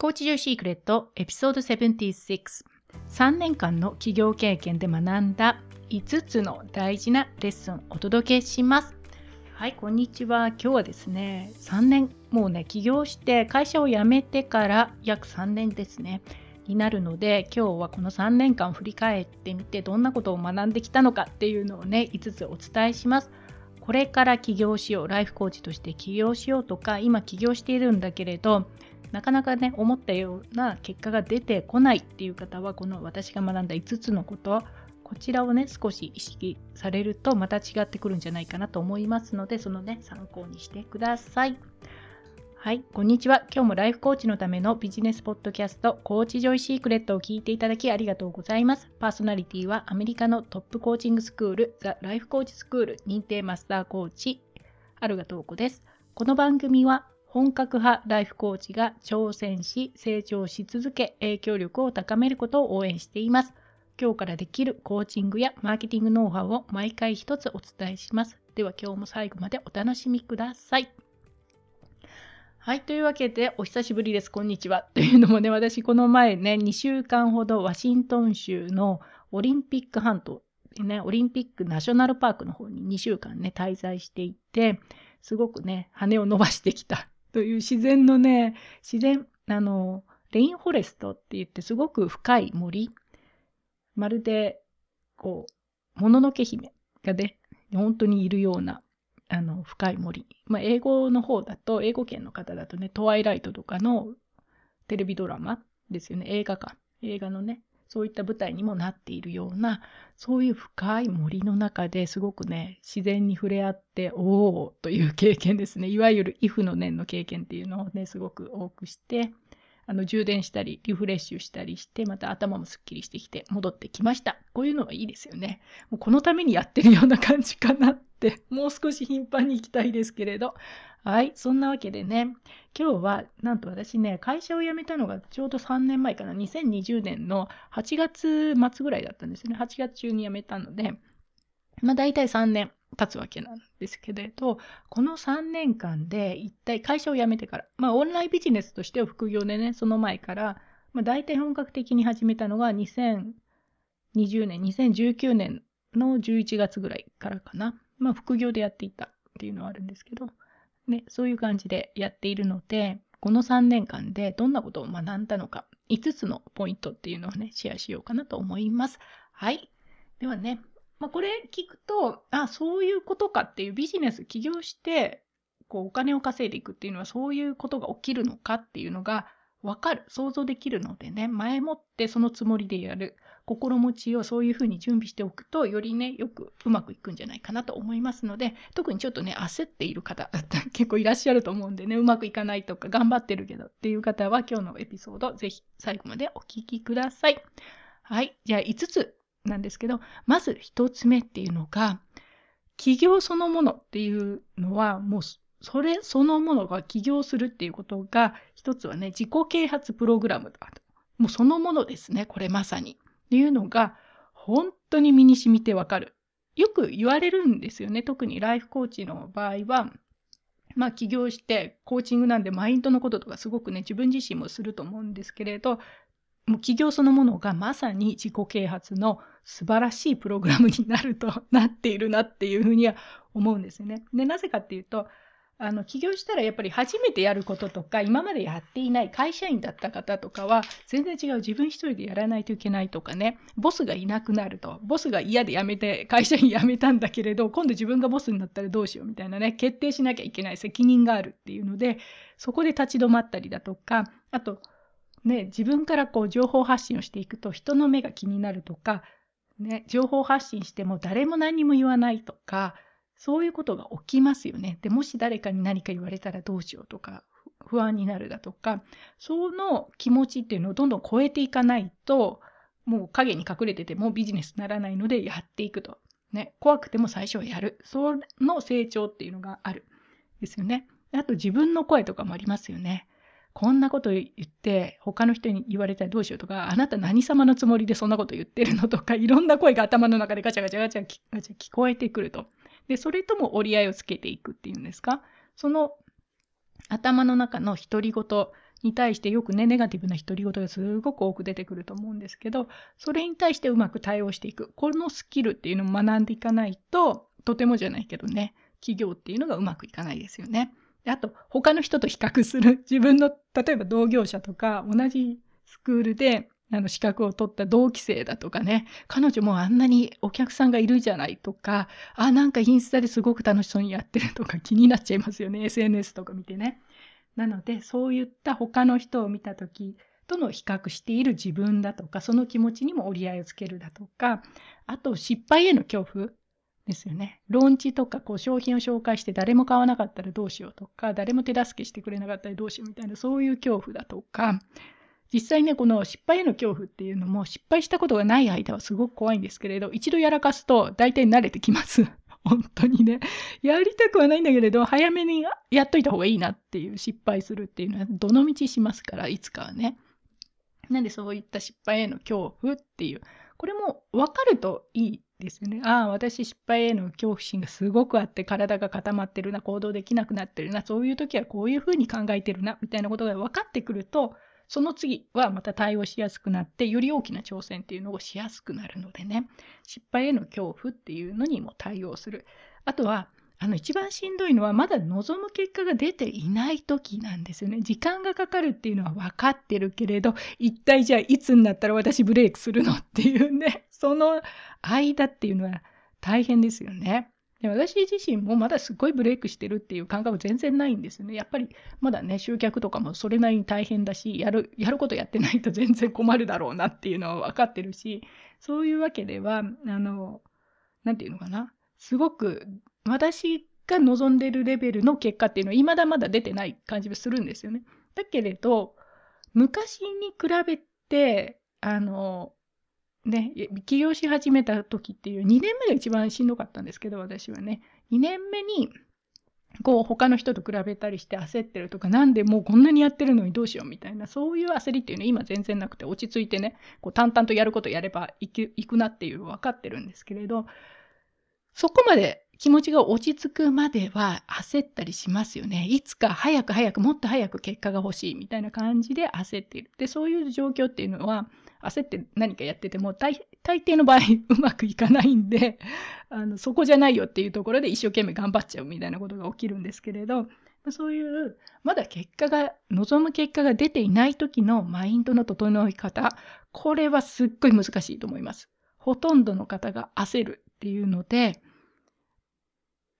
コーチジョイシークレットエピソード76 3年間の企業経験で学んだ5つの大事なレッスンをお届けします。はいこんにちは。今日はですね3年もうね起業して会社を辞めてから約3年ですねになるので今日はこの3年間振り返ってみてどんなことを学んできたのかっていうのをね5つお伝えします。これから起業しようライフコーチとして起業しようとか今起業しているんだけれどなかなかね思ったような結果が出てこないっていう方はこの私が学んだ5つのことこちらをね少し意識されるとまた違ってくるんじゃないかなと思いますのでそのね参考にしてください。はいこんにちは。今日もライフコーチのためのビジネスポッドキャストコーチジョイシークレットを聞いていただきありがとうございます。パーソナリティはアメリカのトップコーチングスクールザ・ライフコーチスクール認定マスターコーチアルガトーコです。この番組は本格派ライフコーチが挑戦し成長し続け影響力を高めることを応援しています。今日からできるコーチングやマーケティングノウハウを毎回一つお伝えします。では今日も最後までお楽しみください。はい。というわけで、お久しぶりです。こんにちは。というのもね、私、この前ね、2週間ほどワシントン州のオリンピック半島、ね、オリンピックナショナルパークの方に2週間ね、滞在していて、すごくね、羽を伸ばしてきたという自然のね、自然、あの、レインフォレストって言ってすごく深い森。まるで、こう、もののけ姫がね、本当にいるような、あの、深い森。まあ、英語の方だと、英語圏の方だとね、トワイライトとかのテレビドラマですよね、映画館。映画のね、そういった舞台にもなっているような、そういう深い森の中ですごくね、自然に触れ合って、おおという経験ですね。いわゆるイフの念の経験っていうのをね、すごく多くして、あの充電したり、リフレッシュしたりして、また頭もすっきりしてきて戻ってきました。こういうのはいいですよね。もうこのためにやってるような感じかなって、もう少し頻繁に行きたいですけれど。はい、そんなわけでね、今日はなんと私ね、会社を辞めたのがちょうど3年前かな、2020年の8月末ぐらいだったんですよね。8月中に辞めたので、まあ大体3年経つわけなんですけれど、この3年間で一体会社を辞めてから、まあオンラインビジネスとしては副業でね、その前から、まあ大体本格的に始めたのが2020年、2019年の11月ぐらいからかな。まあ副業でやっていたっていうのはあるんですけど、ね、そういう感じでやっているので、この3年間でどんなことを学んだのか、5つのポイントっていうのをね、シェアしようかなと思います。はい。ではね、まあ、これ聞くと、あ、そういうことかっていうビジネス起業して、こうお金を稼いでいくっていうのはそういうことが起きるのかっていうのがわかる、想像できるのでね、前もってそのつもりでやる。心持ちをそういうふうに準備しておくと、よりね、よくうまくいくんじゃないかなと思いますので、特にちょっとね、焦っている方、結構いらっしゃると思うんでね、うまくいかないとか、頑張ってるけどっていう方は、今日のエピソード、ぜひ最後までお聞きください。はい。じゃあ、5つなんですけど、まず1つ目っていうのが、起業そのものっていうのは、もう、それそのものが起業するっていうことが、一つはね、自己啓発プログラムだと。もうそのものですね、これまさに。っていうのが本当に身に染みてわかる。よく言われるんですよね。特にライフコーチの場合は、まあ起業してコーチングなんでマインドのこととかすごくね、自分自身もすると思うんですけれど、もう起業そのものがまさに自己啓発の素晴らしいプログラムになるとなっているなっていうふうには思うんですよね。で、なぜかっていうと、あの起業したらやっぱり初めてやることとか今までやっていない会社員だった方とかは全然違う自分一人でやらないといけないとかねボスがいなくなるとボスが嫌で辞めて会社員辞めたんだけれど今度自分がボスになったらどうしようみたいなね決定しなきゃいけない責任があるっていうのでそこで立ち止まったりだとかあとね自分からこう情報発信をしていくと人の目が気になるとかね情報発信しても誰も何も言わないとかそういうことが起きますよね。で、もし誰かに何か言われたらどうしようとか、不安になるだとか、その気持ちっていうのをどんどん超えていかないと、もう影に隠れててもビジネスにならないのでやっていくと。ね、怖くても最初はやる。その成長っていうのがある。ですよね。あと自分の声とかもありますよね。こんなこと言って他の人に言われたらどうしようとか、あなた何様のつもりでそんなこと言ってるのとか、いろんな声が頭の中でガチャガチャガチャガチャ聞こえてくると。で、それとも折り合いをつけていくっていうんですか？その頭の中の独り言に対してよくね、ネガティブな独り言がすごく多く出てくると思うんですけど、それに対してうまく対応していく。このスキルっていうのを学んでいかないと、とてもじゃないけどね、企業っていうのがうまくいかないですよね。あと、他の人と比較する。自分の、例えば同業者とか、同じスクールで、あの資格を取った同期生だとかね、彼女もあんなにお客さんがいるじゃないとか、あ、なんかインスタですごく楽しそうにやってるとか 気になっちゃいますよね。SNS とか見てね。なので、そういった他の人を見たときとの比較している自分だとか、その気持ちにも折り合いをつけるだとか、あと失敗への恐怖ですよね。ローンチとかこう商品を紹介して誰も買わなかったらどうしようとか、誰も手助けしてくれなかったらどうしようみたいな、そういう恐怖だとか、実際ね、この失敗への恐怖っていうのも、失敗したことがない間はすごく怖いんですけれど、一度やらかすと大体慣れてきます。本当にね。やりたくはないんだけれど、早めにやっといた方がいいなっていう失敗するっていうのは、どの道しますから、いつかはね。なんでそういった失敗への恐怖っていう、これも分かるといいですよね。ああ、私失敗への恐怖心がすごくあって体が固まってるな、行動できなくなってるな、そういう時はこういうふうに考えてるな、みたいなことが分かってくると、その次はまた対応しやすくなって、より大きな挑戦っていうのをしやすくなるのでね、失敗への恐怖っていうのにも対応する。あとは、あの一番しんどいのはまだ望む結果が出ていない時なんですよね。時間がかかるっていうのは分かってるけれど、一体じゃあいつになったら私ブレイクするのっていうね、その間っていうのは大変ですよね。で私自身もまだすごいブレイクしてるっていう感覚全然ないんですよね。やっぱりまだね、集客とかもそれなりに大変だし、やる、やることやってないと全然困るだろうなっていうのは分かってるし、そういうわけでは、あの、なんていうのかな。すごく私が望んでるレベルの結果っていうのは未だまだ出てない感じがするんですよね。だけれど、昔に比べて、あの、ね、起業し始めた時っていう2年目が一番しんどかったんですけど、私はね。2年目に、こう他の人と比べたりして焦ってるとか、なんでもうこんなにやってるのにどうしようみたいな、そういう焦りっていうのは今全然なくて落ち着いてね、こう淡々とやることやればいくなっていう分かってるんですけれど、そこまで気持ちが落ち着くまでは焦ったりしますよね。いつか早く早くもっと早く結果が欲しいみたいな感じで焦っている。で、そういう状況っていうのは焦って何かやってても大大抵の場合うまくいかないんで あのそこじゃないよっていうところで一生懸命頑張っちゃうみたいなことが起きるんですけれどそういうまだ結果が望む結果が出ていない時のマインドの整い方これはすっごい難しいと思います。ほとんどの方が焦るっていうので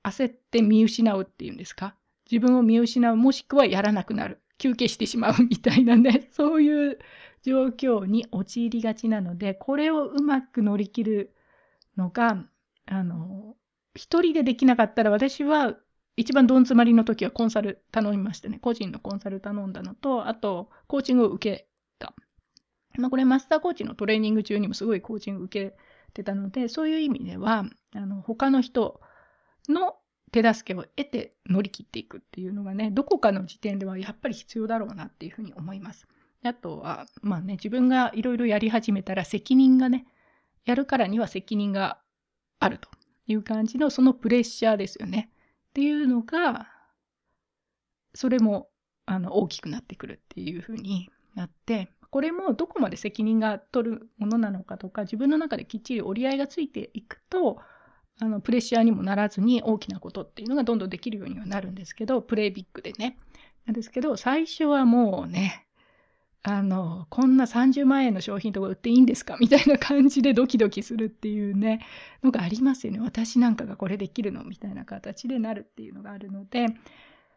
焦って見失うっていうんですか？自分を見失うもしくはやらなくなる。休憩してしまうみたいなね。そういう状況に陥りがちなのでこれをうまく乗り切るのがあの一人でできなかったら私は一番どん詰まりの時はコンサル頼みましてね。個人のコンサル頼んだのとあとコーチングを受けた、まあ、これマスターコーチのトレーニング中にもすごいコーチング受けてたのでそういう意味ではあの他の人の手助けを得て乗り切っていくっていうのがね、どこかの時点ではやっぱり必要だろうなっていうふうに思います。あとは、まあね、自分がいろいろやり始めたら責任がね、やるからには責任があるという感じのそのプレッシャーですよね。っていうのが、それもあの大きくなってくるっていうふうになって、これもどこまで責任が取るものなのかとか、自分の中できっちり折り合いがついていくと、あのプレッシャーにもならずに大きなことっていうのがどんどんできるようにはなるんですけど、プレイビッグでね。なんですけど、最初はもうね、あの、こんな30万円の商品とか売っていいんですか？みたいな感じでドキドキするっていうね、のがありますよね。私なんかがこれできるのみたいな形でなるっていうのがあるので、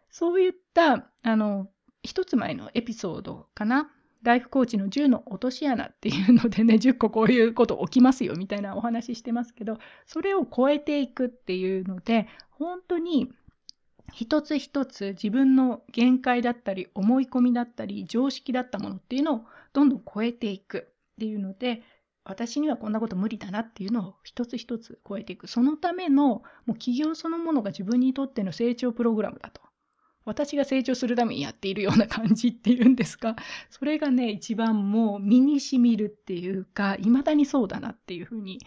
そういった、あの、一つ前のエピソードかな。ライフコーチの10の落とし穴っていうのでね、10個こういうこと起きますよみたいなお話してますけど、それを超えていくっていうので、本当に一つ一つ自分の限界だったり、思い込みだったり、常識だったものっていうのをどんどん超えていくっていうので、私にはこんなこと無理だなっていうのを一つ一つ超えていく。そのための、もう企業そのものが自分にとっての成長プログラムだと。私が成長するためにやっているような感じっていうんですか？それがね、一番もう身に染みるっていうか、未だにそうだなっていうふうに、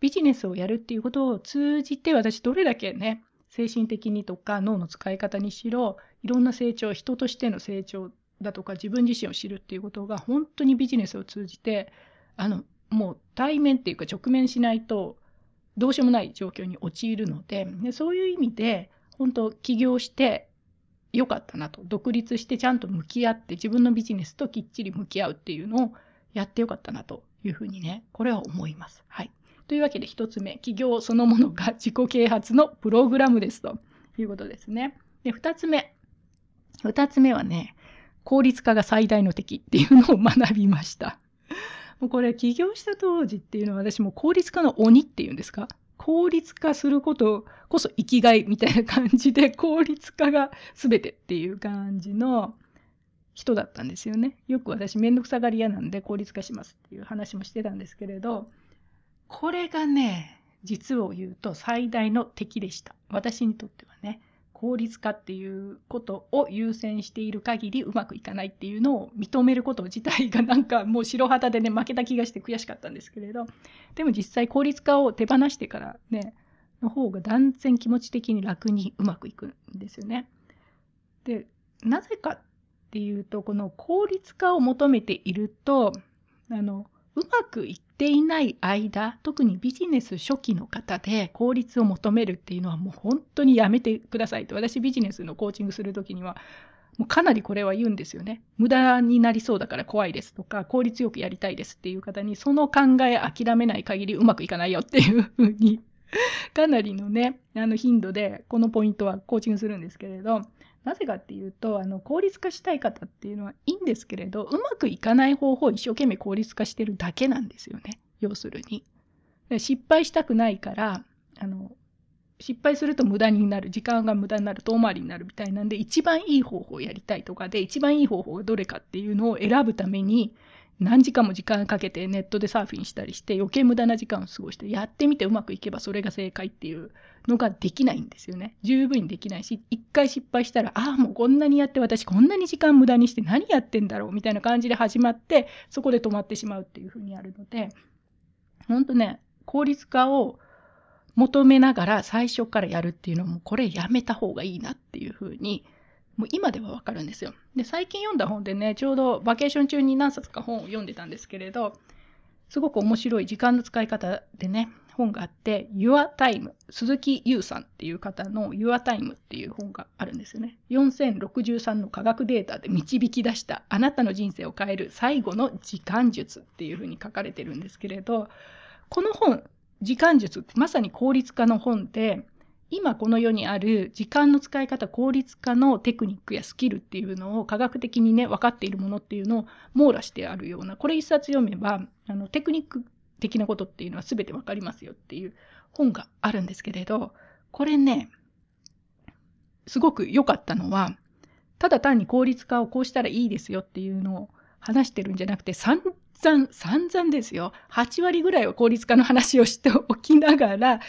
ビジネスをやるっていうことを通じて、私どれだけね、精神的にとか脳の使い方にしろ、いろんな成長、人としての成長だとか自分自身を知るっていうことが本当にビジネスを通じてあのもう対面っていうか直面しないとどうしようもない状況に陥るのででそういう意味で本当起業してよかったなと独立してちゃんと向き合って自分のビジネスときっちり向き合うっていうのをやってよかったなというふうにねこれは思います。はい、というわけで1つ目起業そのものが自己啓発のプログラムですということですね。で2つ目2つ目はね効率化が最大の敵っていうのを学びました。もうこれ起業した当時っていうのは私も効率化の鬼っていうんですか？効率化することこそ生きがいみたいな感じで効率化が全てっていう感じの人だったんですよね。よく私めんどくさがり屋なんで効率化しますっていう話もしてたんですけれどこれがね実を言うと最大の敵でした私にとってはね。効率化っていうことを優先している限りうまくいかないっていうのを認めること自体がなんかもう白旗でね負けた気がして悔しかったんですけれどでも実際効率化を手放してからねの方が断然気持ち的に楽にうまくいくんですよね。でなぜかっていうとこの効率化を求めているとあのうまくいっていない間特にビジネス初期の方で効率を求めるっていうのはもう本当にやめてくださいと私ビジネスのコーチングする時にはもうかなりこれは言うんですよね。無駄になりそうだから怖いですとか効率よくやりたいですっていう方にその考え諦めない限りうまくいかないよっていうふうにかなりのねあの頻度でこのポイントはコーチングするんですけれどなぜかっていうとあの効率化したい方っていうのはいいんですけれどうまくいかない方法を一生懸命効率化してるだけなんですよね要するに。失敗したくないからあの失敗すると無駄になる時間が無駄になる遠回りになるみたいなんで一番いい方法をやりたいとかで一番いい方法がどれかっていうのを選ぶために何時間も時間かけてネットでサーフィンしたりして余計無駄な時間を過ごしてやってみてうまくいけばそれが正解っていうのができないんですよね。十分にできないし一回失敗したらああもうこんなにやって私こんなに時間無駄にして何やってんだろうみたいな感じで始まってそこで止まってしまうっていうふうにあるのでほんとね効率化を求めながら最初からやるっていうのもこれやめた方がいいなっていうふうにもう今ではわかるんですよ。で、最近読んだ本でね、ちょうどバケーション中に何冊か本を読んでたんですけれど、すごく面白い時間の使い方でね、本があって、Your Time、鈴木優さんっていう方の Your Time っていう本があるんですよね。4063の科学データで導き出したあなたの人生を変える最後の時間術っていうふうに書かれてるんですけれど、この本、時間術ってまさに効率化の本で、今この世にある時間の使い方効率化のテクニックやスキルっていうのを科学的にね分かっているものっていうのを網羅してあるようなこれ一冊読めばあのテクニック的なことっていうのは全て分かりますよっていう本があるんですけれどこれねすごく良かったのはただ単に効率化をこうしたらいいですよっていうのを話してるんじゃなくて散々散々ですよ。8割ぐらいは効率化の話をしておきながら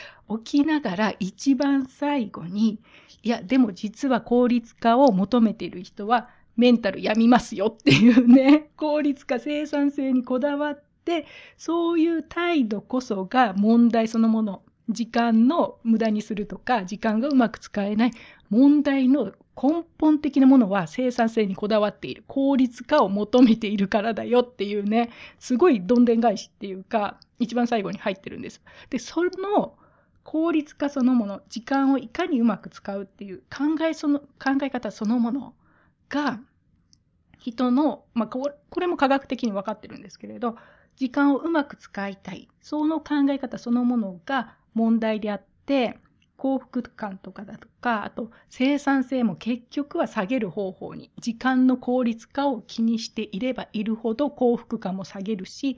起きながら一番最後にいやでも実は効率化を求めてる人はメンタルやみますよっていうね効率化生産性にこだわってそういう態度こそが問題そのもの。時間の無駄にするとか時間がうまく使えない。問題の根本的なものは生産性にこだわっている。効率化を求めているからだよっていうね。すごいどんでん返しっていうか一番最後に入ってるんです。でその効率化そのもの時間をいかにうまく使うっていう考えその考え方そのものが人の、まあ、これも科学的に分かってるんですけれど時間をうまく使いたいその考え方そのものが問題であって幸福感とかだとかあと生産性も結局は下げる方法に時間の効率化を気にしていればいるほど幸福感も下げるし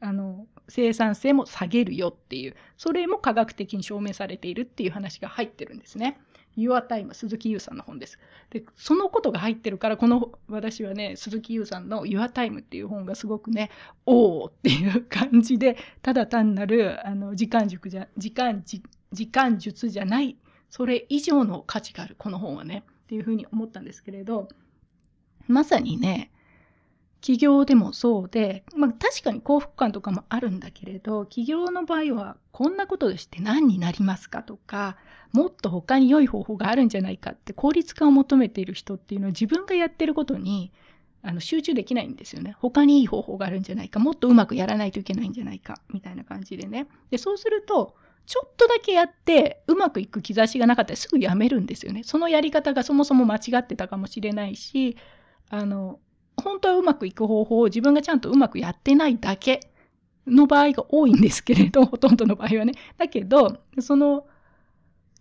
あの生産性も下げるよっていうそれも科学的に証明されているっていう話が入ってるんですね。Your Time 鈴木優さんの本です。でそのことが入ってるからこの私はね鈴木優さんの Your Time っていう本がすごくねおおっていう感じでただ単なるあの時間塾じゃ時間時間術じゃないそれ以上の価値があるこの本はねっていうふうに思ったんですけれどまさにね起業でもそうで、まあ、確かに幸福感とかもあるんだけれど起業の場合はこんなことでして何になりますかとかもっと他に良い方法があるんじゃないかって効率化を求めている人っていうのは自分がやってることにあの集中できないんですよね。他にいい方法があるんじゃないか。もっとうまくやらないといけないんじゃないか。みたいな感じでね。で、そうすると、ちょっとだけやってうまくいく兆しがなかったらすぐやめるんですよね。そのやり方がそもそも間違ってたかもしれないし、あの、本当はうまくいく方法を自分がちゃんとうまくやってないだけの場合が多いんですけれど、ほとんどの場合はね。だけど、その、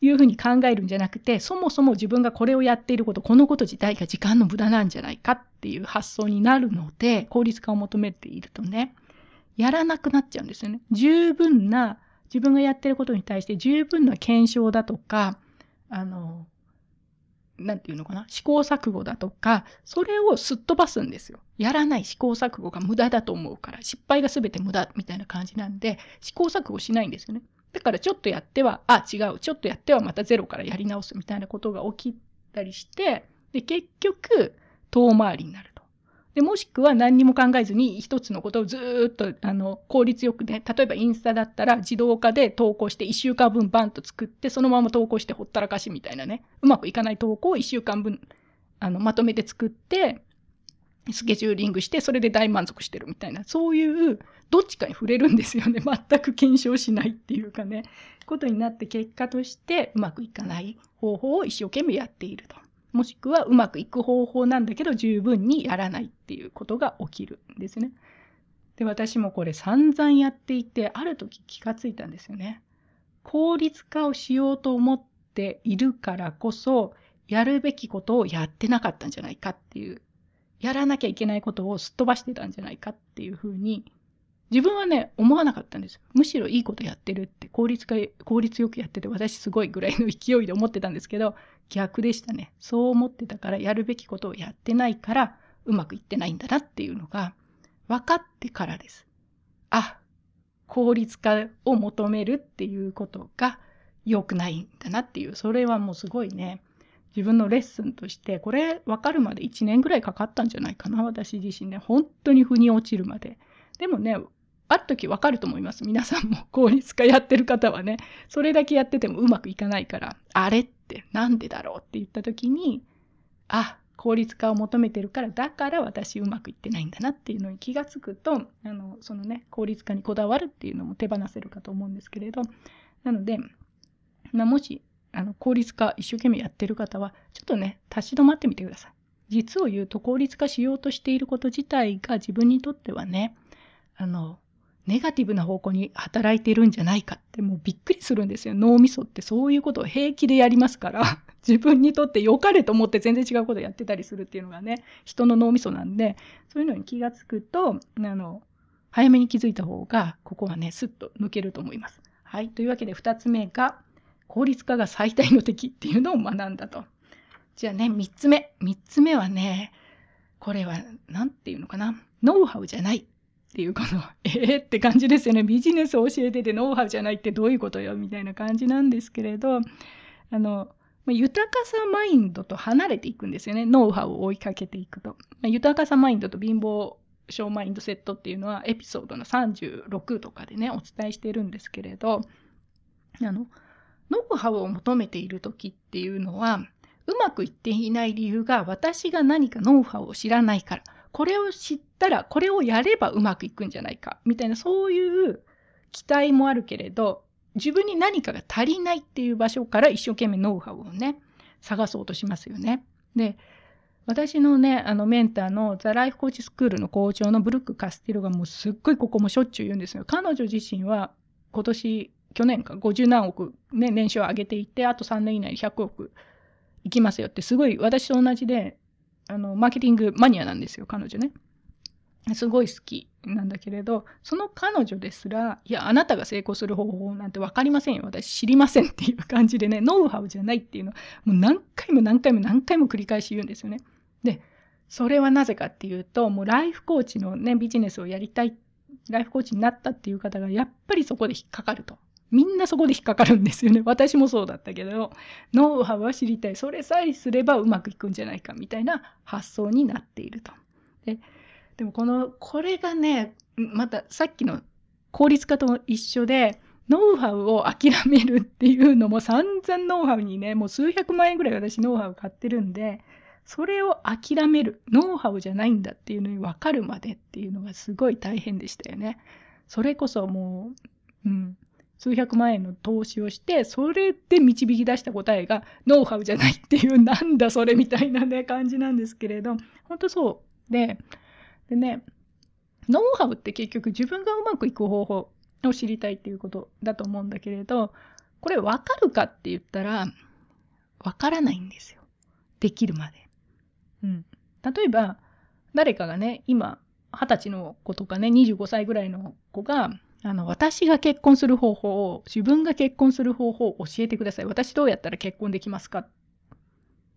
いうふうに考えるんじゃなくて、そもそも自分がこれをやっていること、このこと自体が時間の無駄なんじゃないかっていう発想になるので、効率化を求めているとね、やらなくなっちゃうんですよね。十分な、自分がやってることに対して十分な検証だとか、あの、なんていうのかな？試行錯誤だとか、それをすっ飛ばすんですよ。やらない試行錯誤が無駄だと思うから、失敗が全て無駄みたいな感じなんで、試行錯誤しないんですよね。だからちょっとやっては、あ、違う。ちょっとやってはまたゼロからやり直すみたいなことが起きたりして、で、結局、遠回りになる。で、もしくは何にも考えずに一つのことをずっと、あの、効率よくね、例えばインスタだったら自動化で投稿して1週間分バンと作って、そのまま投稿してほったらかしみたいなね、うまくいかない投稿を1週間分、あの、まとめて作って、スケジューリングして、それで大満足してるみたいな、そういうどっちかに触れるんですよね。全く検証しないっていうかね、ことになって結果としてうまくいかない方法を一生懸命やっていると。もしくはうまくいく方法なんだけど十分にやらないっていうことが起きるんですね。で、私もこれ散々やっていて、ある時気がついたんですよね。効率化をしようと思っているからこそ、やるべきことをやってなかったんじゃないかっていう、やらなきゃいけないことをすっ飛ばしてたんじゃないかっていうふうに自分はね、思わなかったんです。むしろいいことやってるって、効率化、効率よくやってて、私すごいぐらいの勢いで思ってたんですけど、逆でしたね。そう思ってたから、やるべきことをやってないから、うまくいってないんだなっていうのが、分かってからです。あ、効率化を求めるっていうことが良くないんだなっていう、それはもうすごいね、自分のレッスンとして、これ分かるまで1年ぐらいかかったんじゃないかな、私自身ね。本当に腑に落ちるまで。でもね、ある時わかると思います。皆さんも効率化やってる方はね、それだけやっててもうまくいかないから、あれってなんでだろうって言った時に、あ、効率化を求めてるから、だから私うまくいってないんだなっていうのに気がつくと、あの、そのね、効率化にこだわるっていうのも手放せるかと思うんですけれど、なので、まあ、もし、あの、効率化一生懸命やってる方は、ちょっとね、立ち止まってみてください。実を言うと効率化しようとしていること自体が自分にとってはね、あの、ネガティブな方向に働いているんじゃないかってもうびっくりするんですよ。脳みそってそういうことを平気でやりますから、自分にとって良かれと思って全然違うことやってたりするっていうのがね、人の脳みそなんで、そういうのに気がつくと、あの、早めに気づいた方が、ここはね、スッと抜けると思います。はい。というわけで2つ目が、効率化が最大の敵っていうのを学んだと。じゃあね、3つ目。3つ目はね、これは、何て言うのかな。ノウハウじゃない。っていうこの、えー、って感じですよね。ビジネスを教えててノウハウじゃないってどういうことよみたいな感じなんですけれど、あの、ま豊かさマインドと離れていくんですよね。ノウハウを追いかけていくと。ま豊かさマインドと貧乏症マインドセットっていうのはエピソードの36とかでね、お伝えしてるんですけれど、あの、ノウハウを求めている時っていうのは、うまくいっていない理由が私が何かノウハウを知らないから。これを知ったら、これをやればうまくいくんじゃないか、みたいな、そういう期待もあるけれど、自分に何かが足りないっていう場所から一生懸命ノウハウをね、探そうとしますよね。で、私のね、あのメンターのザ・ライフコーチスクールの校長のブルック・カスティロがもうすっごいここもしょっちゅう言うんですよ。彼女自身は今年、去年か50何億ね、年収を上げていて、あと3年以内に100億いきますよってすごい私と同じであの、マーケティングマニアなんですよ、彼女ね。すごい好きなんだけれど、その彼女ですら、いや、あなたが成功する方法なんて分かりませんよ。私知りませんっていう感じでね、ノウハウじゃないっていうのを、もう何回も何回も何回も繰り返し言うんですよね。で、それはなぜかっていうと、もうライフコーチのね、ビジネスをやりたい、ライフコーチになったっていう方がやっぱりそこで引っかかると。みんなそこで引っかかるんですよね。私もそうだったけど、ノウハウは知りたい。それさえすればうまくいくんじゃないかみたいな発想になっていると。ででもこの、これがね、またさっきの効率化と一緒で、ノウハウを諦めるっていうのも散々ノウハウにね、もう数百万円ぐらい私ノウハウ買ってるんで、それを諦めるノウハウじゃないんだっていうのに分かるまでっていうのがすごい大変でしたよね。それこそもう、うん、数百万円の投資をしてそれで導き出した答えがノウハウじゃないっていうなんだそれみたいなね感じなんですけれど本当そう。ででねノウハウって結局自分がうまくいく方法を知りたいっていうことだと思うんだけれどこれ分かるかって言ったら分からないんですよ。できるまで。うん、例えば誰かがね今二十歳の子とかね25歳ぐらいの子があの私が結婚する方法を自分が結婚する方法を教えてください私どうやったら結婚できますか？っ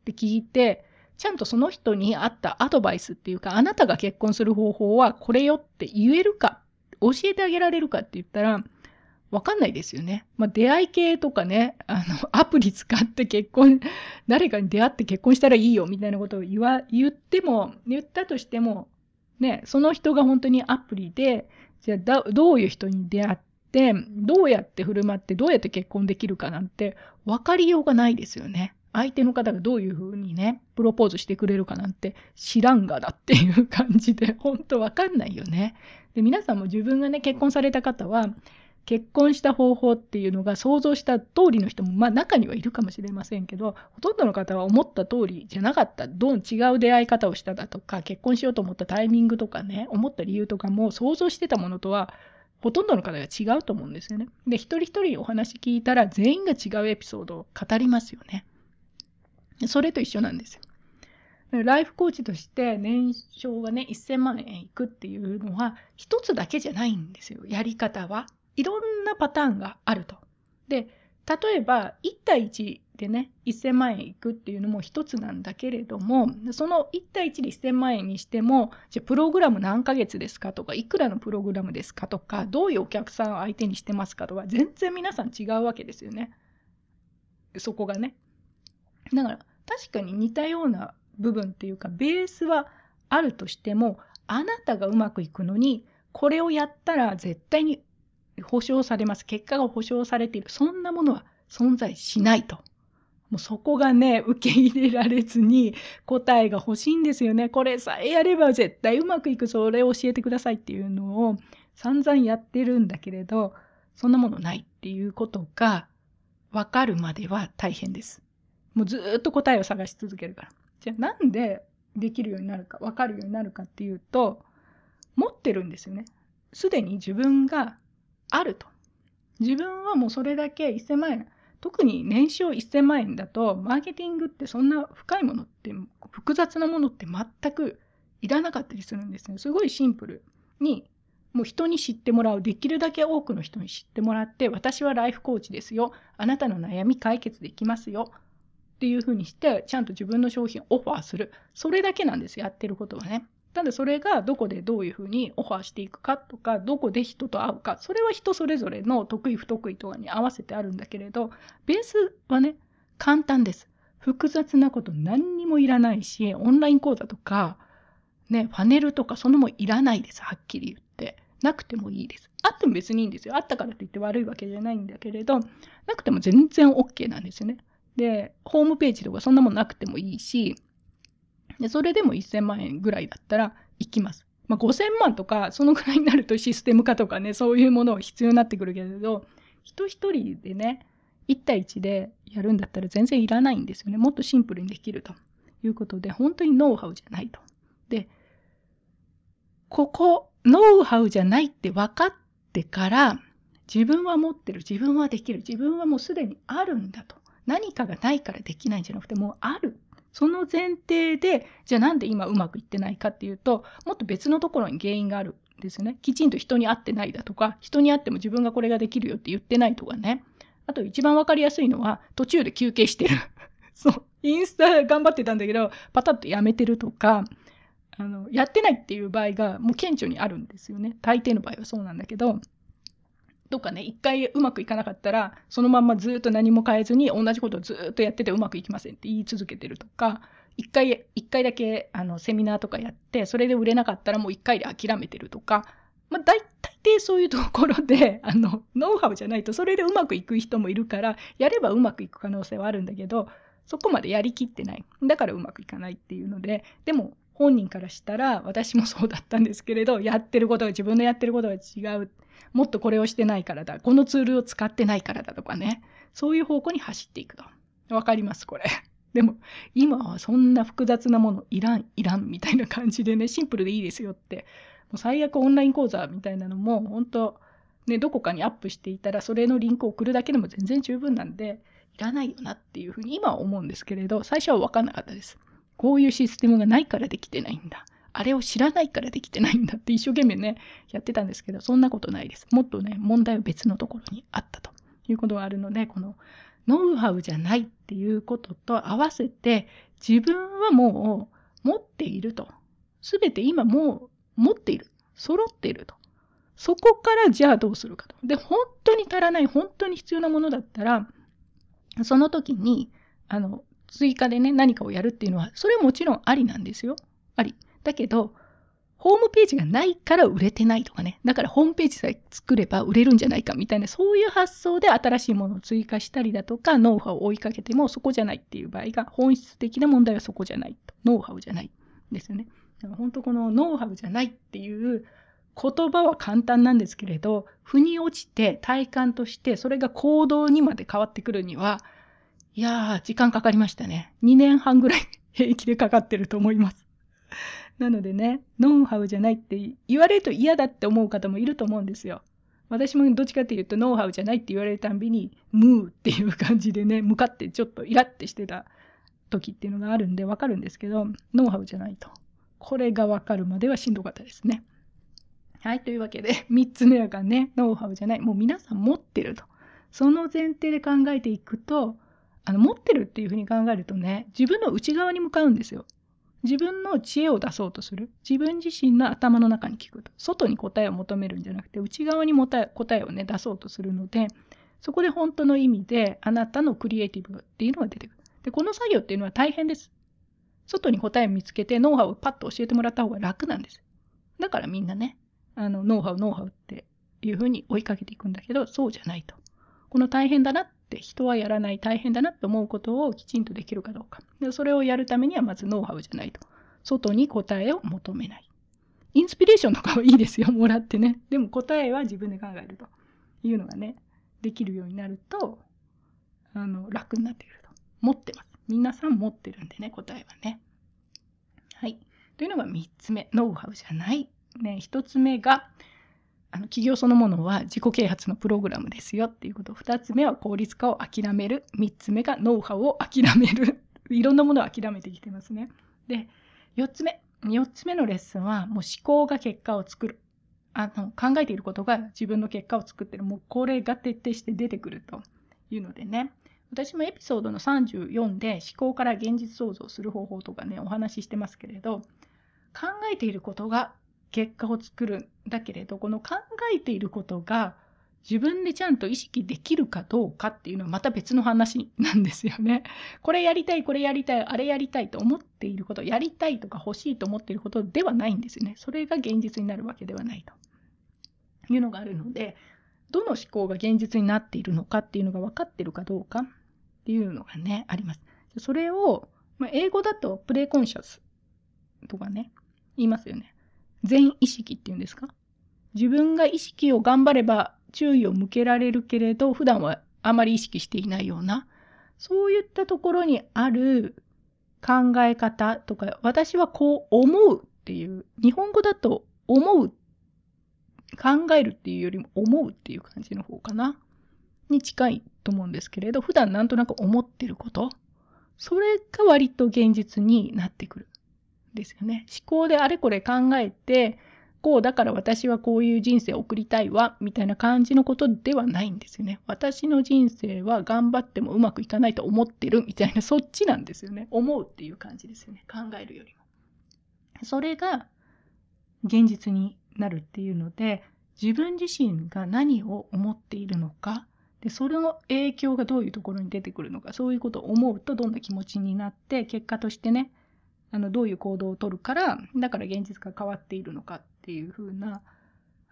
て聞いてちゃんとその人に合ったアドバイスっていうかあなたが結婚する方法はこれよって言えるか教えてあげられるかって言ったらわかんないですよね。まあ、出会い系とかね、あの、アプリ使って結婚、誰かに出会って結婚したらいいよみたいなことを言わ、言っても、言ったとしても、ね、その人が本当にアプリで、じゃあどういう人に出会って、どうやって振る舞って、どうやって結婚できるかなんて分かりようがないですよね。相手の方がどういうふうにね、プロポーズしてくれるかなんて知らんがだっていう感じで、ほんとわかんないよね。で、皆さんも自分がね、結婚された方は、結婚した方法っていうのが想像した通りの人もまあ中にはいるかもしれませんけどほとんどの方は思った通りじゃなかったどん違う出会い方をしただとか結婚しようと思ったタイミングとかね思った理由とかも想像してたものとはほとんどの方が違うと思うんですよね。で一人一人お話聞いたら全員が違うエピソードを語りますよね。それと一緒なんですよ。ライフコーチとして年商がね1000万円いくっていうのは一つだけじゃないんですよやり方は。いろんなパターンがあると。で例えば1対1でね1000万円いくっていうのも一つなんだけれどもその1対1で1000万円にしてもじゃプログラム何ヶ月ですかとかいくらのプログラムですかとかどういうお客さんを相手にしてますかとか全然皆さん違うわけですよね。そこがね。だから確かに似たような部分っていうかベースはあるとしてもあなたがうまくいくのにこれをやったら絶対に保証されます。結果が保証されている。そんなものは存在しないと。もうそこがね、受け入れられずに答えが欲しいんですよね。これさえやれば絶対うまくいく。それを教えてくださいっていうのを散々やってるんだけれど、そんなものないっていうことが分かるまでは大変です。もうずっと答えを探し続けるから。じゃあなんでできるようになるか、分かるようになるかっていうと、持ってるんですよね。すでに自分があると。自分はもうそれだけ1000万円特に年商1000万円だとマーケティングってそんな深いものって複雑なものって全くいらなかったりするんですね。すごいシンプルにもう人に知ってもらうできるだけ多くの人に知ってもらって私はライフコーチですよあなたの悩み解決できますよっていうふうにしてちゃんと自分の商品をオファーするそれだけなんですやってることはね。ただそれがどこでどういうふうにオファーしていくかとかどこで人と会うかそれは人それぞれの得意不得意とかに合わせてあるんだけれどベースはね簡単です。複雑なこと何にもいらないしオンライン講座とかねパネルとかそのもいらないですはっきり言って。なくてもいいです。あっても別にいいんですよ。あったからといって悪いわけじゃないんだけれど、なくても全然 OK なんですよね。で、ホームページとかそんなもんなくてもいいし、でそれでも1000万円ぐらいだったら行きます。まあ、5000万とかそのぐらいになるとシステム化とかねそういうものは必要になってくるけれど人一人でね1対1でやるんだったら全然いらないんですよねもっとシンプルにできるということで本当にノウハウじゃないと。でここノウハウじゃないって分かってから自分は持ってる自分はできる自分はもうすでにあるんだと何かがないからできないんじゃなくてもうあるその前提でじゃあなんで今うまくいってないかっていうともっと別のところに原因があるんですよね。きちんと人に会ってないだとか人に会っても自分がこれができるよって言ってないとかね。あと一番わかりやすいのは途中で休憩してる。そう。インスタ頑張ってたんだけどパタッとやめてるとかあのやってないっていう場合がもう顕著にあるんですよね。大抵の場合はそうなんだけど。とかね一回うまくいかなかったらそのまんまずっと何も変えずに同じことをずっとやっててうまくいきませんって言い続けてるとか一回一回だけあのセミナーとかやってそれで売れなかったらもう一回で諦めてるとか、まあ、大体そういうところで あのノウハウじゃないとそれでうまくいく人もいるからやればうまくいく可能性はあるんだけどそこまでやりきってない。だからうまくいかないっていうので、でも本人からしたら私もそうだったんですけれど、やってることが自分のやってることが違う。もっとこれをしてないからだ。このツールを使ってないからだとかね。そういう方向に走っていくと。わかりますこれ。でも今はそんな複雑なものいらんいらんみたいな感じでねシンプルでいいですよってもう最悪オンライン講座みたいなのも本当ねどこかにアップしていたらそれのリンクを送るだけでも全然十分なんでいらないよなっていうふうに今は思うんですけれど最初は分かんなかったですこういうシステムがないからできてないんだあれを知らないからできてないんだって一生懸命ねやってたんですけどそんなことないですもっとね問題は別のところにあったということがあるのでこのノウハウじゃないっていうことと合わせて自分はもう持っていると。すべて今もう持っている。揃っていると。そこからじゃあどうするかと。で、本当に足らない、本当に必要なものだったら、その時に、あの、追加でね、何かをやるっていうのは、それはもちろんありなんですよ。あり。だけど、ホームページがないから売れてないとかね。だからホームページさえ作れば売れるんじゃないかみたいな、そういう発想で新しいものを追加したりだとか、ノウハウを追いかけてもそこじゃないっていう場合が、本質的な問題はそこじゃないと。ノウハウじゃない。ですよね。だから本当このノウハウじゃないっていう言葉は簡単なんですけれど、腑に落ちて体感としてそれが行動にまで変わってくるには、いやー、時間かかりましたね。2年半ぐらい平気でかかってると思います。なのでね、ノウハウじゃないって言われると嫌だって思う方もいると思うんですよ。私もどっちかっていうとノウハウじゃないって言われるたんびに、ムーっていう感じでね、向かってちょっとイラってしてた時っていうのがあるんでわかるんですけど、ノウハウじゃないと。これがわかるまではしんどかったですね。はい、というわけで、3つ目はね、ノウハウじゃない。もう皆さん持ってると。その前提で考えていくと、あの、持ってるっていうふうに考えるとね、自分の内側に向かうんですよ。自分の知恵を出そうとする。自分自身の頭の中に聞くと。外に答えを求めるんじゃなくて、内側に答えをね、出そうとするので、そこで本当の意味で、あなたのクリエイティブっていうのが出てくる。で、この作業っていうのは大変です。外に答えを見つけて、ノウハウをパッと教えてもらった方が楽なんです。だからみんなね、あの、ノウハウ、ノウハウっていうふうに追いかけていくんだけど、そうじゃないと。この大変だなっって人はやらない大変だなって思うことをきちんとできるかどうか。でそれをやるためにはまずノウハウじゃないと。外に答えを求めない。インスピレーションとかはいいですよ、もらってね。でも答えは自分で考えるというのがね、できるようになると、あの、楽になってくると。持ってます。皆さん持ってるんでね、答えはね。はい。というのが3つ目。ノウハウじゃない。ね、1つ目が、あの企業そのものは自己啓発のプログラムですよっていうこと。二つ目は効率化を諦める。三つ目がノウハウを諦める。いろんなものを諦めてきてますね。で、四つ目。四つ目のレッスンはもう思考が結果を作る。あの考えていることが自分の結果を作ってる。もうこれが徹底して出てくるというのでね。私もエピソードの34で思考から現実創造する方法とかね、お話ししてますけれど、考えていることが結果を作るんだけれど、この考えていることが自分でちゃんと意識できるかどうかっていうのはまた別の話なんですよね。これやりたい、これやりたい、あれやりたいと思っていること、やりたいとか欲しいと思っていることではないんですよね。それが現実になるわけではないというのがあるので、どの思考が現実になっているのかっていうのが分かってるかどうかっていうのがね、あります。それを、まあ、英語だとプレイコンシャスとかね、言いますよね。全意識っていうんですか？自分が意識を頑張れば注意を向けられるけれど、普段はあまり意識していないような、そういったところにある考え方とか、私はこう思うっていう、日本語だと思う、考えるっていうよりも思うっていう感じの方かな、に近いと思うんですけれど、普段なんとなく思ってること、それが割と現実になってくる。ですよね。思考であれこれ考えて、こうだから私はこういう人生を送りたいわ、みたいな感じのことではないんですよね。私の人生は頑張ってもうまくいかないと思ってるみたいな、そっちなんですよね。思うっていう感じですよね。考えるよりも。それが現実になるっていうので、自分自身が何を思っているのか、で、それの影響がどういうところに出てくるのか、そういうことを思うとどんな気持ちになって、結果としてね、あのどういう行動をとるからだから現実が変わっているのかっていう風な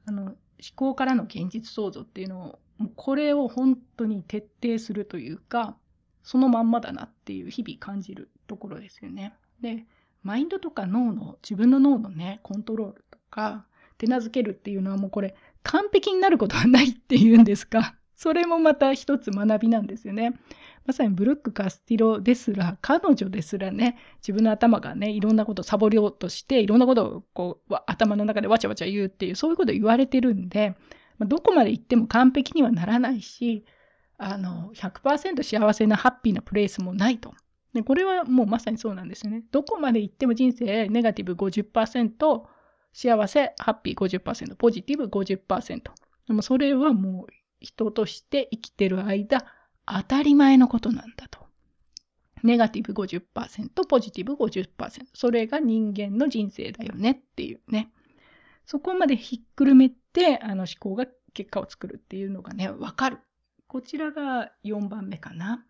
あの思考からの現実創造っていうのをこれを本当に徹底するというかそのまんまだなっていう日々感じるところですよね。で、マインドとか脳の、自分の脳のね、コントロールとか、手なずけるっていうのはもうこれ、完璧になることはないっていうんですか。それもまた一つ学びなんですよね。まさにブルック・カスティロですら、彼女ですらね、自分の頭がね、いろんなことをサボりようとして、いろんなことをこう、頭の中でわちゃわちゃ言うっていう、そういうことを言われてるんで、まあ、どこまで行っても完璧にはならないし、あの、100%幸せなハッピーなプレイスもないと。で、これはもうまさにそうなんですよね。どこまで行っても人生ネガティブ50%、幸せ、ハッピー50%、ポジティブ50%。でもそれはもう人として生きてる間、当たり前のことなんだと。ネガティブ50%、ポジティブ50%。それが人間の人生だよねっていうね。そこまでひっくるめて、あの思考が結果を作るっていうのがね、わかる。こちらが4番目かな。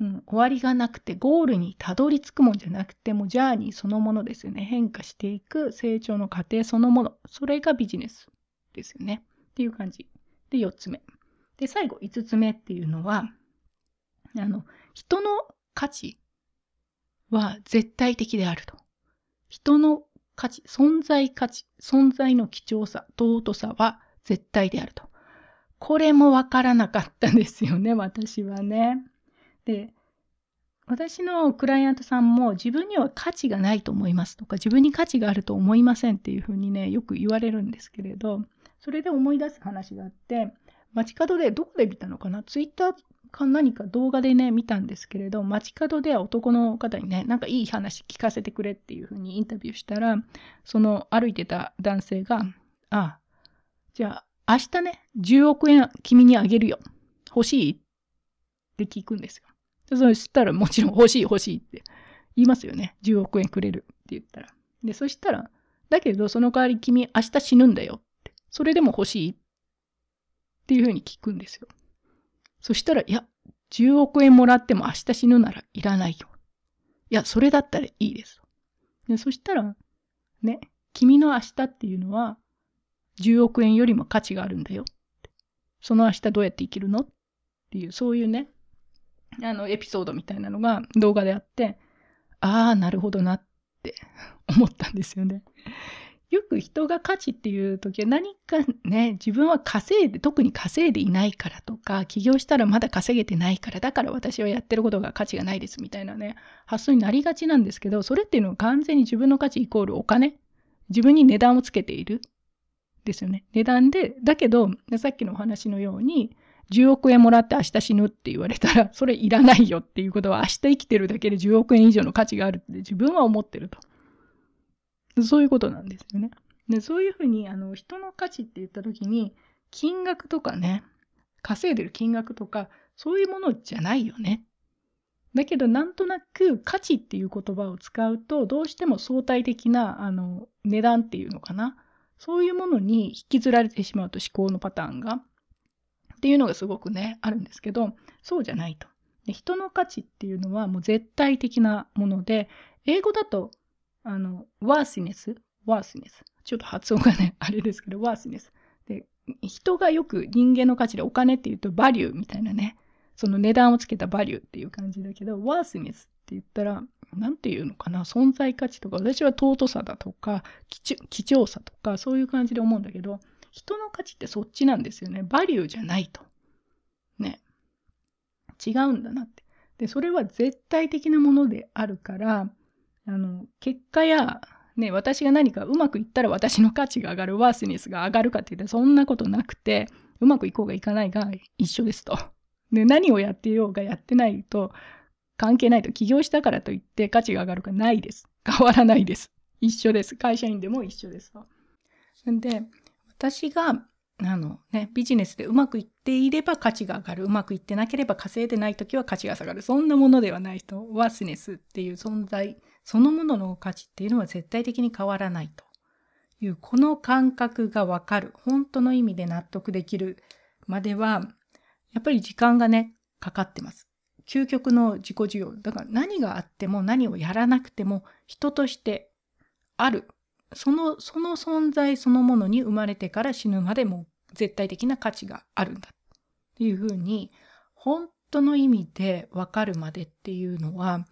うん、終わりがなくてゴールにたどり着くもんじゃなくてもジャーニーそのものですよね。変化していく成長の過程そのもの。それがビジネスですよね。っていう感じ。で、4つ目。で、最後、5つ目っていうのは、あの、人の価値は絶対的であると。人の価値、存在価値、存在の貴重さ、尊さは絶対であると。これもわからなかったんですよね、私はね。で、私のクライアントさんも自分には価値がないと思いますとか自分に価値があると思いませんっていうふうにねよく言われるんですけれどそれで思い出す話があって街角でどこで見たのかな？ツイッターか何か動画でね見たんですけれど街角で男の方にねなんかいい話聞かせてくれっていうふうにインタビューしたらその歩いてた男性が「ああじゃあ明日ね10億円君にあげるよ欲しい?」って聞くんですよ。そしたらもちろん欲しい欲しいって言いますよね。10億円くれるって言ったら。で、そしたら、だけどその代わり君明日死ぬんだよって。それでも欲しい？ってっていうふうに聞くんですよ。そしたら、いや、10億円もらっても明日死ぬならいらないよ。いや、それだったらいいです。でそしたら、ね、君の明日っていうのは10億円よりも価値があるんだよ。その明日どうやって生きるの？っていう、そういうね、あの、エピソードみたいなのが動画であって、ああ、なるほどなって思ったんですよね。よく人が価値っていう時は何かね、自分は稼いで、特に稼いでいないからとか、起業したらまだ稼げてないから、だから私はやってることが価値がないですみたいなね、発想になりがちなんですけど、それっていうのは完全に自分の価値イコールお金自分に値段をつけている。ですよね。値段で、だけど、さっきのお話のように、10億円もらって明日死ぬって言われたら、それいらないよっていうことは明日生きてるだけで10億円以上の価値があるって自分は思ってると。そういうことなんですよね。でそういうふうにあの人の価値って言った時に金額とかね稼いでる金額とかそういうものじゃないよね。だけどなんとなく価値っていう言葉を使うとどうしても相対的なあの値段っていうのかなそういうものに引きずられてしまうと思考のパターンが。っていうのがすごくね、あるんですけど、そうじゃないと。で人の価値っていうのはもう絶対的なもので、英語だと、あの、ワーシネス、ワーシネス？ちょっと発音がね、あれですけど、ワーシネス。で、人がよく人間の価値でお金って言うとバリューみたいなね、その値段をつけたバリューっていう感じだけど、ワーシネスって言ったら、なんていうのかな、存在価値とか、私は尊さだとか、貴重さとか、そういう感じで思うんだけど、人の価値ってそっちなんですよね。バリューじゃないと。ね。違うんだなって。で、それは絶対的なものであるから、あの、結果や、ね、私が何かうまくいったら私の価値が上がる、ワースネスが上がるかって言ったらそんなことなくて、うまくいこうがいかないが一緒ですと。で、何をやってようがやってないと関係ないと。起業したからといって価値が上がるかないです。変わらないです。一緒です。会社員でも一緒ですと。んで、私があのね、ビジネスでうまくいっていれば価値が上がる。うまくいってなければ稼いでない時は価値が下がる。そんなものではないと。ワースネスっていう存在、そのものの価値っていうのは絶対的に変わらないという、この感覚がわかる。本当の意味で納得できるまでは、やっぱり時間がね、かかってます。究極の自己需要。だから何があっても何をやらなくても人としてあるその、その存在そのものに生まれてから死ぬまでも絶対的な価値があるんだっていうふうに、本当の意味で分かるまでっていうのは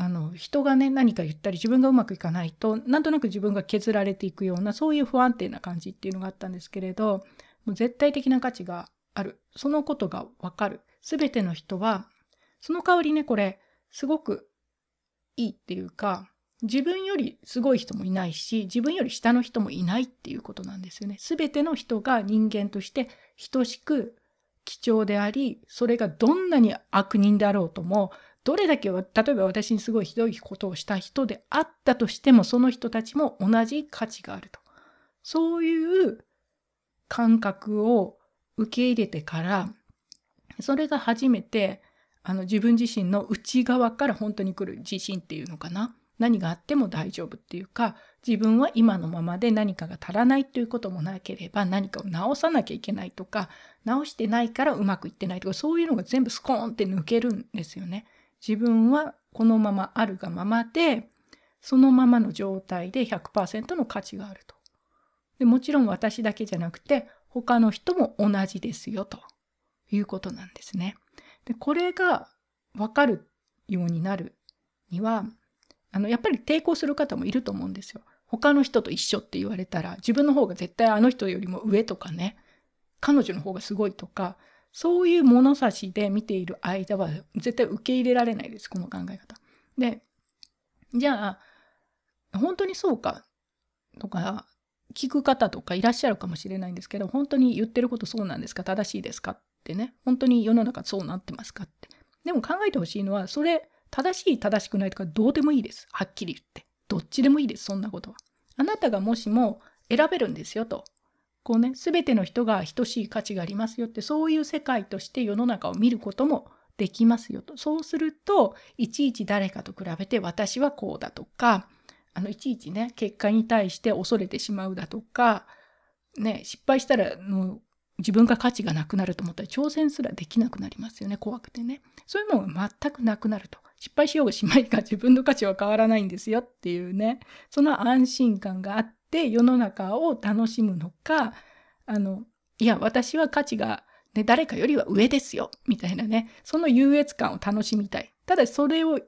あの人がね何か言ったり自分がうまくいかないとなんとなく自分が削られていくようなそういう不安定な感じっていうのがあったんですけれどもう絶対的な価値があるそのことが分かる全ての人はその代わりねこれすごくいいっていうか自分よりすごい人もいないし自分より下の人もいないっていうことなんですよね。全ての人が人間として等しく貴重でありそれがどんなに悪人であろうともどれだけ例えば私にすごいひどいことをした人であったとしてもその人たちも同じ価値があると。そういう感覚を受け入れてからそれが初めてあの自分自身の内側から本当に来る自信っていうのかな何があっても大丈夫っていうか自分は今のままで何かが足らないということもなければ何かを直さなきゃいけないとか直してないからうまくいってないとかそういうのが全部スコーンって抜けるんですよね。自分はこのままあるがままでそのままの状態で100%の価値があると。でもちろん私だけじゃなくて他の人も同じですよということなんですね。でこれが分かるようになるにはあのやっぱり抵抗する方もいると思うんですよ。他の人と一緒って言われたら自分の方が絶対あの人よりも上とかね彼女の方がすごいとかそういう物差しで見ている間は絶対受け入れられないですこの考え方。でじゃあ本当にそうかとか聞く方とかいらっしゃるかもしれないんですけど本当に言ってることそうなんですか？正しいですか？ってね。本当に世の中そうなってますか？って。でも考えてほしいのはそれ正しい正しくないとかどうでもいいです。はっきり言って。どっちでもいいですそんなことは。あなたがもしも選べるんですよと。こうね全ての人が等しい価値がありますよってそういう世界として世の中を見ることもできますよと。そうするといちいち誰かと比べて私はこうだとかあのいちいちね結果に対して恐れてしまうだとか、ね、失敗したらの自分が価値がなくなると思ったら挑戦すらできなくなりますよね怖くてね。そういうのが全くなくなると。失敗しようがしまいが自分の価値は変わらないんですよっていうねその安心感があって世の中を楽しむのかあのいや私は価値が、ね、誰かよりは上ですよみたいなねその優越感を楽しみたいただそれを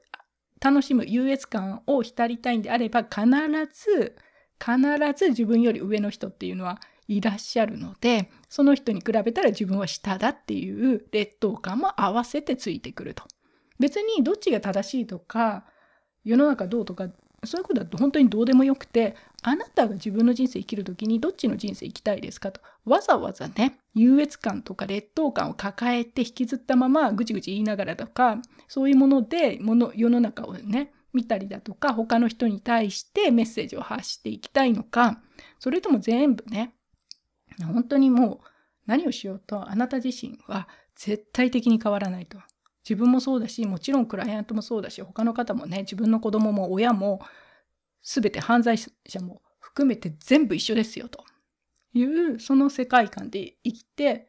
楽しむ優越感を浸りたいんであれば必ず必ず自分より上の人っていうのはいらっしゃるのでその人に比べたら自分は下だっていう劣等感も合わせてついてくると。別にどっちが正しいとか世の中どうとかそういうことだと本当にどうでもよくてあなたが自分の人生生きる時にどっちの人生生きたいですかとわざわざね優越感とか劣等感を抱えて引きずったままぐちぐち言いながらとかそういうものでもの世の中をね見たりだとか他の人に対してメッセージを発していきたいのかそれとも全部ね本当にもう何をしようとあなた自身は絶対的に変わらないと。自分もそうだしもちろんクライアントもそうだし他の方もね自分の子供も親も全て犯罪者も含めて全部一緒ですよと。いうその世界観で生きて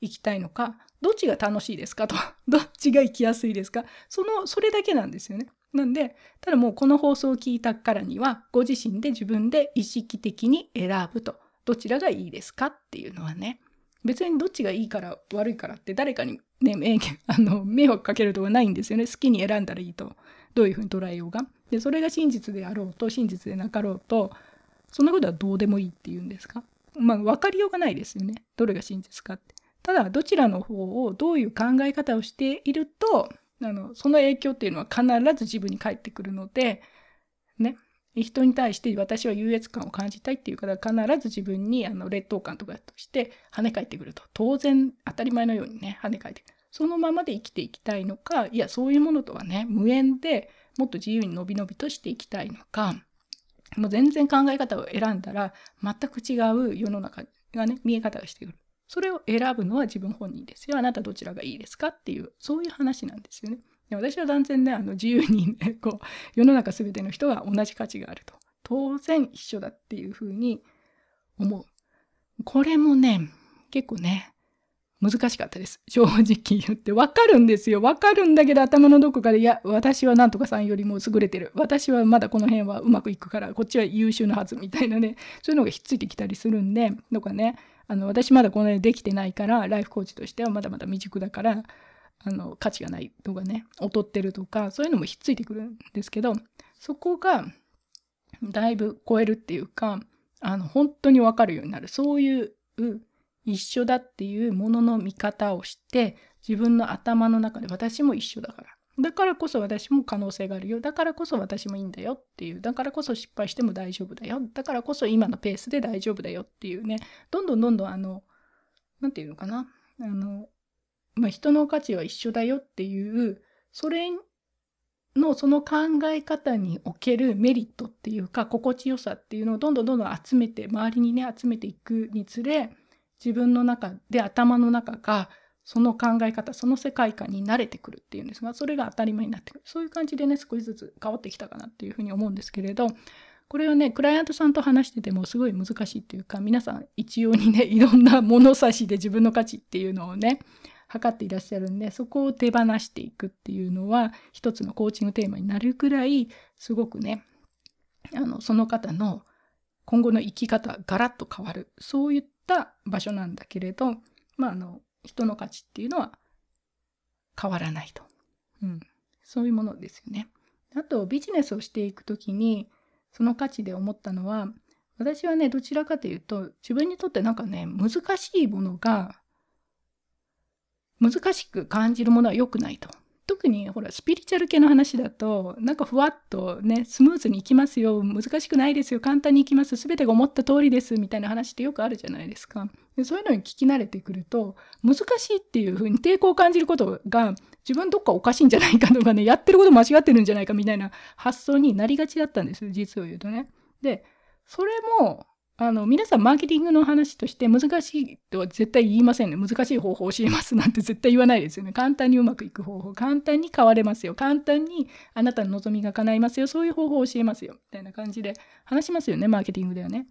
いきたいのかどっちが楽しいですかと。どっちが生きやすいですか。そのそれだけなんですよね。なんでただもうこの放送を聞いたからにはご自身で自分で意識的に選ぶと。どちらがいいですかっていうのはね。別にどっちがいいから悪いからって誰かにね あの迷惑かけるとかないんですよね。好きに選んだらいいと。どういうふうに捉えようが。でそれが真実であろうと真実でなかろうとそんなことはどうでもいいっていうんですか？まあ分かりようがないですよね。どれが真実かって。ただどちらの方をどういう考え方をしているとあのその影響っていうのは必ず自分に返ってくるのでね。人に対して私は優越感を感じたいっていう方は必ず自分にあの劣等感とかとして跳ね返ってくると。当然当たり前のようにね跳ね返ってくる。そのままで生きていきたいのかいやそういうものとはね無縁でもっと自由にのびのびとしていきたいのか。もう全然考え方を選んだら全く違う世の中がね見え方がしてくる。それを選ぶのは自分本人ですよ。あなたどちらがいいですかっていうそういう話なんですよね。私は断然ねあの自由に、ね、こう世の中全ての人が同じ価値があると当然一緒だっていうふうに思うこれもね結構ね難しかったです。正直言って。わかるんですよ。わかるんだけど頭のどこかで、いや、私はなんとかさんよりも優れてる。私はまだこの辺はうまくいくから、こっちは優秀なはずみたいなね、そういうのがひっついてきたりするんで、とかね、あの、私まだこの辺できてないから、ライフコーチとしてはまだまだ未熟だから、あの、価値がないとかね、劣ってるとか、そういうのもひっついてくるんですけど、そこが、だいぶ超えるっていうか、あの、本当にわかるようになる。そういう一緒だっていうものの見方をして自分の頭の中で私も一緒だから。だからこそ私も可能性があるよ。だからこそ私もいいんだよっていう。だからこそ失敗しても大丈夫だよ。だからこそ今のペースで大丈夫だよっていうね。どんどんどんどんあの何て言うのかな。あの、まあ、人の価値は一緒だよっていうそれのその考え方におけるメリットっていうか心地よさっていうのをどんどんどんどん集めて周りにね集めていくにつれ自分の中で頭の中がその考え方その世界観に慣れてくるっていうんですがそれが当たり前になってくる。そういう感じでね少しずつ変わってきたかなっていうふうに思うんですけれどこれはねクライアントさんと話しててもすごい難しいっていうか皆さん一様にねいろんな物差しで自分の価値っていうのをね測っていらっしゃるんでそこを手放していくっていうのは一つのコーチングテーマになるくらいすごくねあのその方の今後の生き方がガラッと変わるそういった場所なんだけれど、まあ、あの、人の価値っていうのは変わらないと。うん。そういうものですよね。あと、ビジネスをしていくときに、その価値で思ったのは、私はね、どちらかというと、自分にとってなんかね、難しいものが、難しく感じるものは良くないと。特にほらスピリチュアル系の話だとなんかふわっとねスムーズにいきますよ難しくないですよ簡単にいきます全てが思った通りですみたいな話ってよくあるじゃないですかでそういうのに聞き慣れてくると難しいっていう風に抵抗を感じることが自分どっかおかしいんじゃないかとかねやってること間違ってるんじゃないかみたいな発想になりがちだったんです実を言うとねでそれもあの、皆さんマーケティングの話として難しいとは絶対言いませんね。難しい方法を教えますなんて絶対言わないですよね。簡単にうまくいく方法。簡単に変われますよ。簡単にあなたの望みが叶いますよ。そういう方法を教えますよ。みたいな感じで話しますよね。マーケティングではね。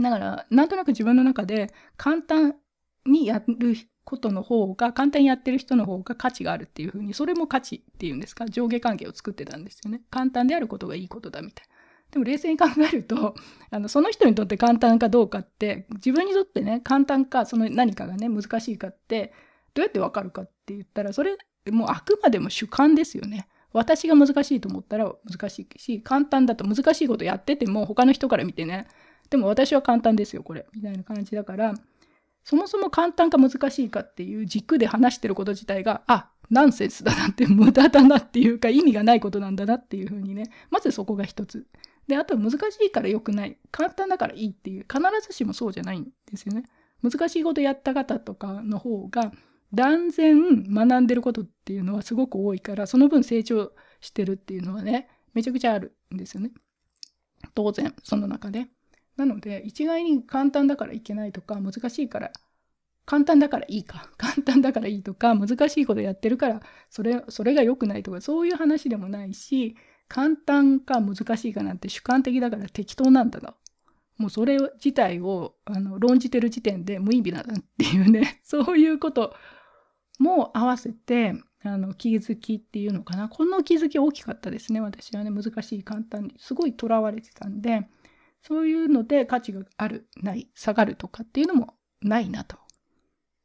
だから、なんとなく自分の中で簡単にやることの方が、簡単にやってる人の方が価値があるっていうふうに、それも価値っていうんですか、上下関係を作ってたんですよね。簡単であることがいいことだみたいな。でも冷静に考えると あのその人にとって簡単かどうかって自分にとってね簡単かその何かがね難しいかってどうやってわかるかって言ったらそれもうあくまでも主観ですよね。私が難しいと思ったら難しいし簡単だと難しいことやってても他の人から見てねでも私は簡単ですよこれみたいな感じだからそもそも簡単か難しいかっていう軸で話してること自体があナンセンスだなって無駄だなっていうか意味がないことなんだなっていうふうにねまずそこが一つで、あと難しいから良くない。簡単だからいいっていう、必ずしもそうじゃないんですよね。難しいことやった方とかの方が、断然学んでることっていうのはすごく多いから、その分成長してるっていうのはね、めちゃくちゃあるんですよね。当然、その中で。なので、一概に簡単だからいけないとか、難しいから、簡単だからいいか、簡単だからいいとか、難しいことやってるから、それ、それが良くないとか、そういう話でもないし、簡単か難しいかなんて主観的だから適当なんだな。もうそれ自体をあの論じてる時点で無意味だなっていうね、そういうことも合わせて、あの気づきっていうのかな。この気づき大きかったですね。私はね、難しい、簡単に。すごいとらわれてたんで、そういうので価値がある、ない、下がるとかっていうのもないなと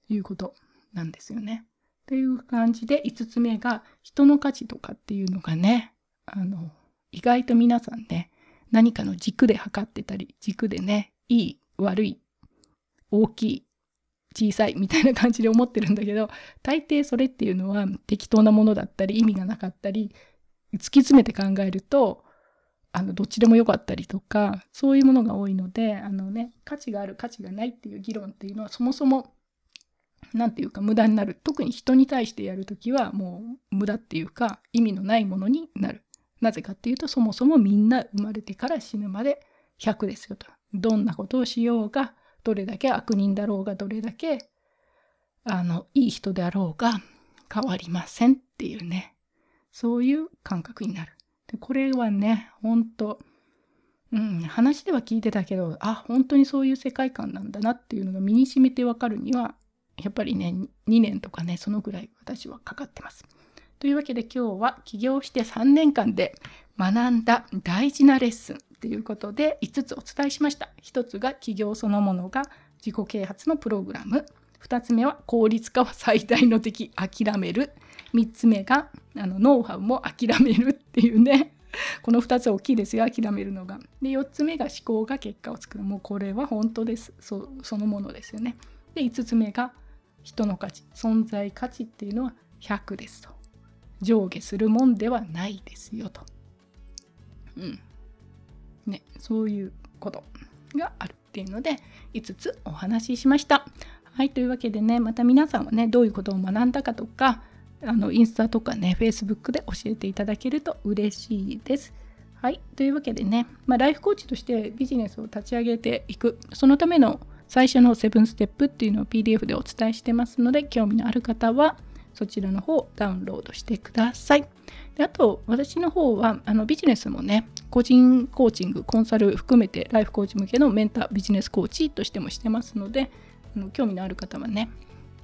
いうことなんですよね。という感じで5つ目が人の価値とかっていうのがね、あの、意外と皆さんね、何かの軸で測ってたり、軸でね、いい、悪い、大きい、小さいみたいな感じで思ってるんだけど、大抵それっていうのは適当なものだったり、意味がなかったり、突き詰めて考えると、あの、どっちでもよかったりとか、そういうものが多いので、あのね、価値がある、価値がないっていう議論っていうのはそもそも何て言うか無駄になる。特に人に対してやるときはもう無駄っていうか意味のないものになる。なぜかっていうとそもそもみんな生まれてから死ぬまで100ですよと。どんなことをしようがどれだけ悪人だろうがどれだけあのいい人であろうが変わりませんっていうねそういう感覚になる。でこれはね本当うん、話では聞いてたけどあ本当にそういう世界観なんだなっていうのが身に染みてわかるにはやっぱりね2年とかねそのぐらい私はかかってます。というわけで今日は起業して3年間で学んだ大事なレッスンということで5つお伝えしました。1つが起業そのものが自己啓発のプログラム。2つ目は効率化は最大の敵諦める。3つ目があのノウハウも諦めるっていうね。この2つ大きいですよ諦めるのが。で4つ目が思考が結果を作る。もうこれは本当ですそのものですよね。で5つ目が人の価値存在価値っていうのは100ですと。上下するもんではないですよと。うん。ね、そういうことがあるっていうので5つお話ししました。はい、というわけでね、また皆さんはね、どういうことを学んだかとか、あのインスタとかね、Facebook で教えていただけると嬉しいです。はい、というわけでね、まあ、ライフコーチとしてビジネスを立ち上げていく、そのための最初の7ステップっていうのを PDF でお伝えしてますので、興味のある方は、そちらの方ダウンロードしてください。であと、私の方はあのビジネスもね、個人コーチング、コンサル含めてライフコーチ向けのメンタービジネスコーチとしてもしてますので、あの興味のある方はね、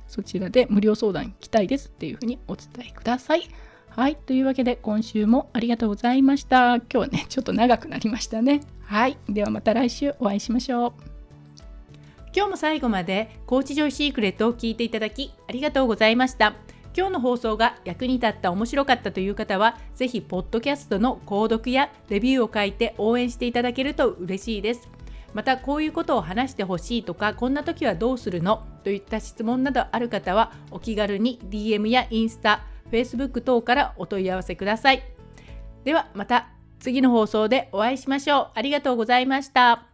そちらで無料相談来たいですっていうふうにお伝えください。はい。というわけで今週もありがとうございました。今日はね、ちょっと長くなりましたね。はい。ではまた来週お会いしましょう。今日も最後までコーチジョイシークレットを聞いていただきありがとうございました。今日の放送が役に立った面白かったという方は、ぜひポッドキャストの購読やレビューを書いて応援していただけると嬉しいです。またこういうことを話してほしいとかこんな時はどうするのといった質問などある方はお気軽に DM やインスタ Facebook 等からお問い合わせください。ではまた次の放送でお会いしましょう。ありがとうございました。